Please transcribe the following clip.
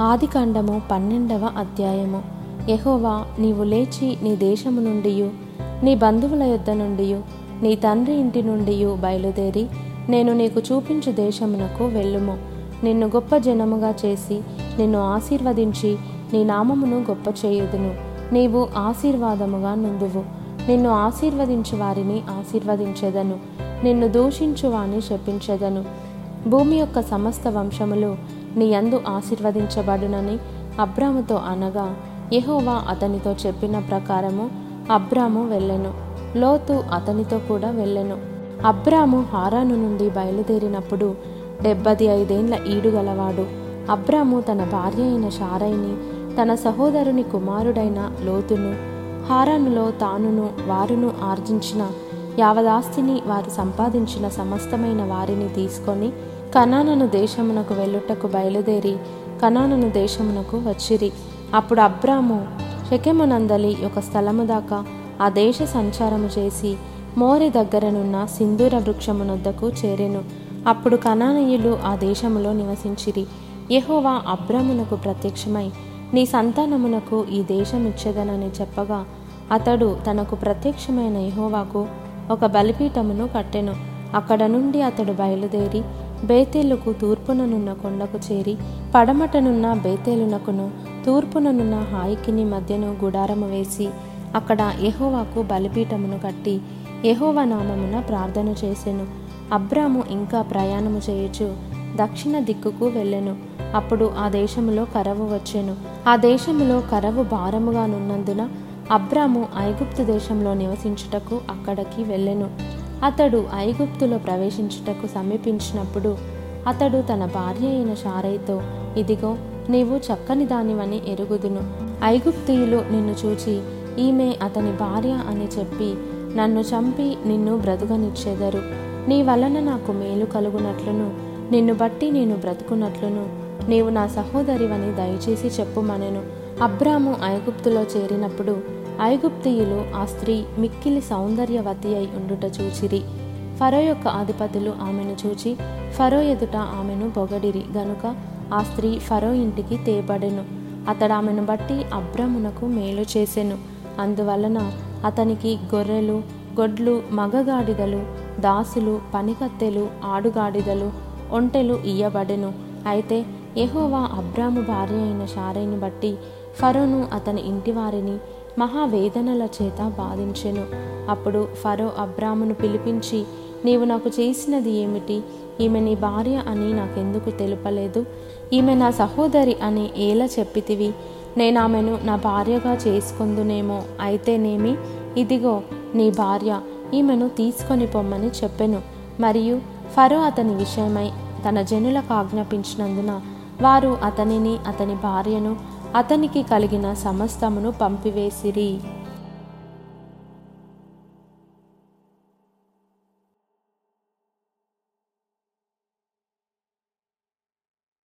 ఆదికాండము పన్నెండవ అధ్యాయము. యహోవా నీవు లేచి నీ దేశము నుండి నీ బంధువుల యొద్ద నుండి నీ తండ్రి ఇంటి నుండి బయలుదేరి నేను నీకు చూపించు దేశమునకు వెళ్ళుము. నిన్ను గొప్ప జనముగా చేసి నిన్ను ఆశీర్వదించి నీ నామమును గొప్ప చేయుదును. నీవు ఆశీర్వాదముగా నుండువు. నిన్ను ఆశీర్వదించు వారిని ఆశీర్వదించెదను. నిన్ను దూషించు వాని శపించెదను. భూమి యొక్క సమస్త వంశములు నీ యందు ఆశీర్వదించబడునని అబ్రాముతో అనగా యహోవా అతనితో చెప్పిన ప్రకారము అబ్రాము వెళ్ళెను. లోతు అతనితో కూడా వెళ్ళెను. అబ్రాము హారాను నుండి బయలుదేరినప్పుడు డెబ్బది ఐదేండ్ల ఈడుగలవాడు అబ్రాము తన భార్య అయిన షారైని తన సహోదరుని కుమారుడైన లోతును హారానులో తానును వారును ఆర్జించిన యావదాస్తిని వారు సంపాదించిన సమస్తమైన వారిని తీసుకొని కనానను దేశమునకు వెళ్ళుటకు బయలుదేరి కనానను దేశమునకు వచ్చిరి. అప్పుడు అబ్రాము షెకెమునందలి ఒక స్థలము దాకా ఆ దేశ సంచారము చేసి మోరి దగ్గరనున్న సింధూర వృక్షమునొద్దకు చేరెను. అప్పుడు కనానీయులు ఆ దేశములో నివసించిరి. యెహోవా అబ్రామునకు ప్రత్యక్షమై నీ సంతానమునకు ఈ దేశం ఇచ్చేదనని చెప్పగా అతడు తనకు ప్రత్యక్షమైన యహోవాకు ఒక బలిపీఠమును కట్టెను. అక్కడ నుండి అతడు బయలుదేరి బేతేలుకు తూర్పుననున్న కొండకు చేరి పడమటనున్న బేతేలునకును తూర్పుననున్న హాయికిని మధ్యను గుడారము వేసి అక్కడ ఎహోవాకు బలిపీఠమును కట్టి ఎహోవా నామమున ప్రార్థన చేసెను. అబ్రాము ఇంకా ప్రయాణము చేయొచ్చు దక్షిణ దిక్కుకు వెళ్ళెను. అప్పుడు ఆ దేశములో కరవు వచ్చెను. ఆ దేశములో కరవు భారముగానున్నందున అబ్రాము ఐగుప్తు దేశంలో నివసించుటకు అక్కడికి వెళ్ళెను. అతడు ఐగుప్తులో ప్రవేశించుటకు సమీపించినప్పుడు అతడు తన భార్య అయిన షారైతో ఇదిగో నీవు చక్కని దానివని ఎరుగుదును. ఐగుప్తీయులు నిన్ను చూచి ఈమె అతని భార్య అని చెప్పి నన్ను చంపి నిన్ను బ్రతుకనిచ్చెదరు. నీ వలన నాకు మేలు కలుగునట్లును. నిన్ను బట్టి నేను బ్రతుకున్నట్లును నీవు నా సహోదరివని దయచేసి చెప్పుమనెను. అబ్రాము ఐగుప్తులో చేరినప్పుడు ఐగుప్తియులు ఆ స్త్రీ మిక్కిలి సౌందర్యవతి అయి ఉండుట చూచిరి. ఫరో యొక్క అధిపతులు ఆమెను చూచి ఫరో ఎదుట ఆమెను పొగడిరి గనుక ఆ స్త్రీ ఫరో ఇంటికి తేబడెను. అతడు ఆమెను బట్టి అబ్రమునకు మేలు చేసెను. అందువలన అతనికి గొర్రెలు గొడ్లు మగగాడిదలు దాసులు పనికత్తెలు ఆడుగాడిదలు ఒంటెలు ఇయ్యబడెను. అయితే యహోవా అబ్రాము భార్య అయిన షారైని బట్టి ఫరోను అతని ఇంటి వారిని మహావేదనల చేత బాధించెను. అప్పుడు ఫరో అబ్రామును పిలిపించి నీవు నాకు చేసినది ఏమిటి? ఈమె నీ భార్య అని నాకెందుకు తెలుపలేదు? ఈమె నా సహోదరి అని ఎలా చెప్పితివి? నేను ఆమెను నా భార్యగా చేసుకుందునేమో. అయితేనేమి ఇదిగో నీ భార్య ఈమెను తీసుకొని పొమ్మని చెప్పెను. మరియు ఫరో అతని విషయమై తన జనులకు ఆజ్ఞాపించినందున వారు అతనిని అతని భార్యను అతనికి కలిగిన సమస్తమును పంపివేసిరి.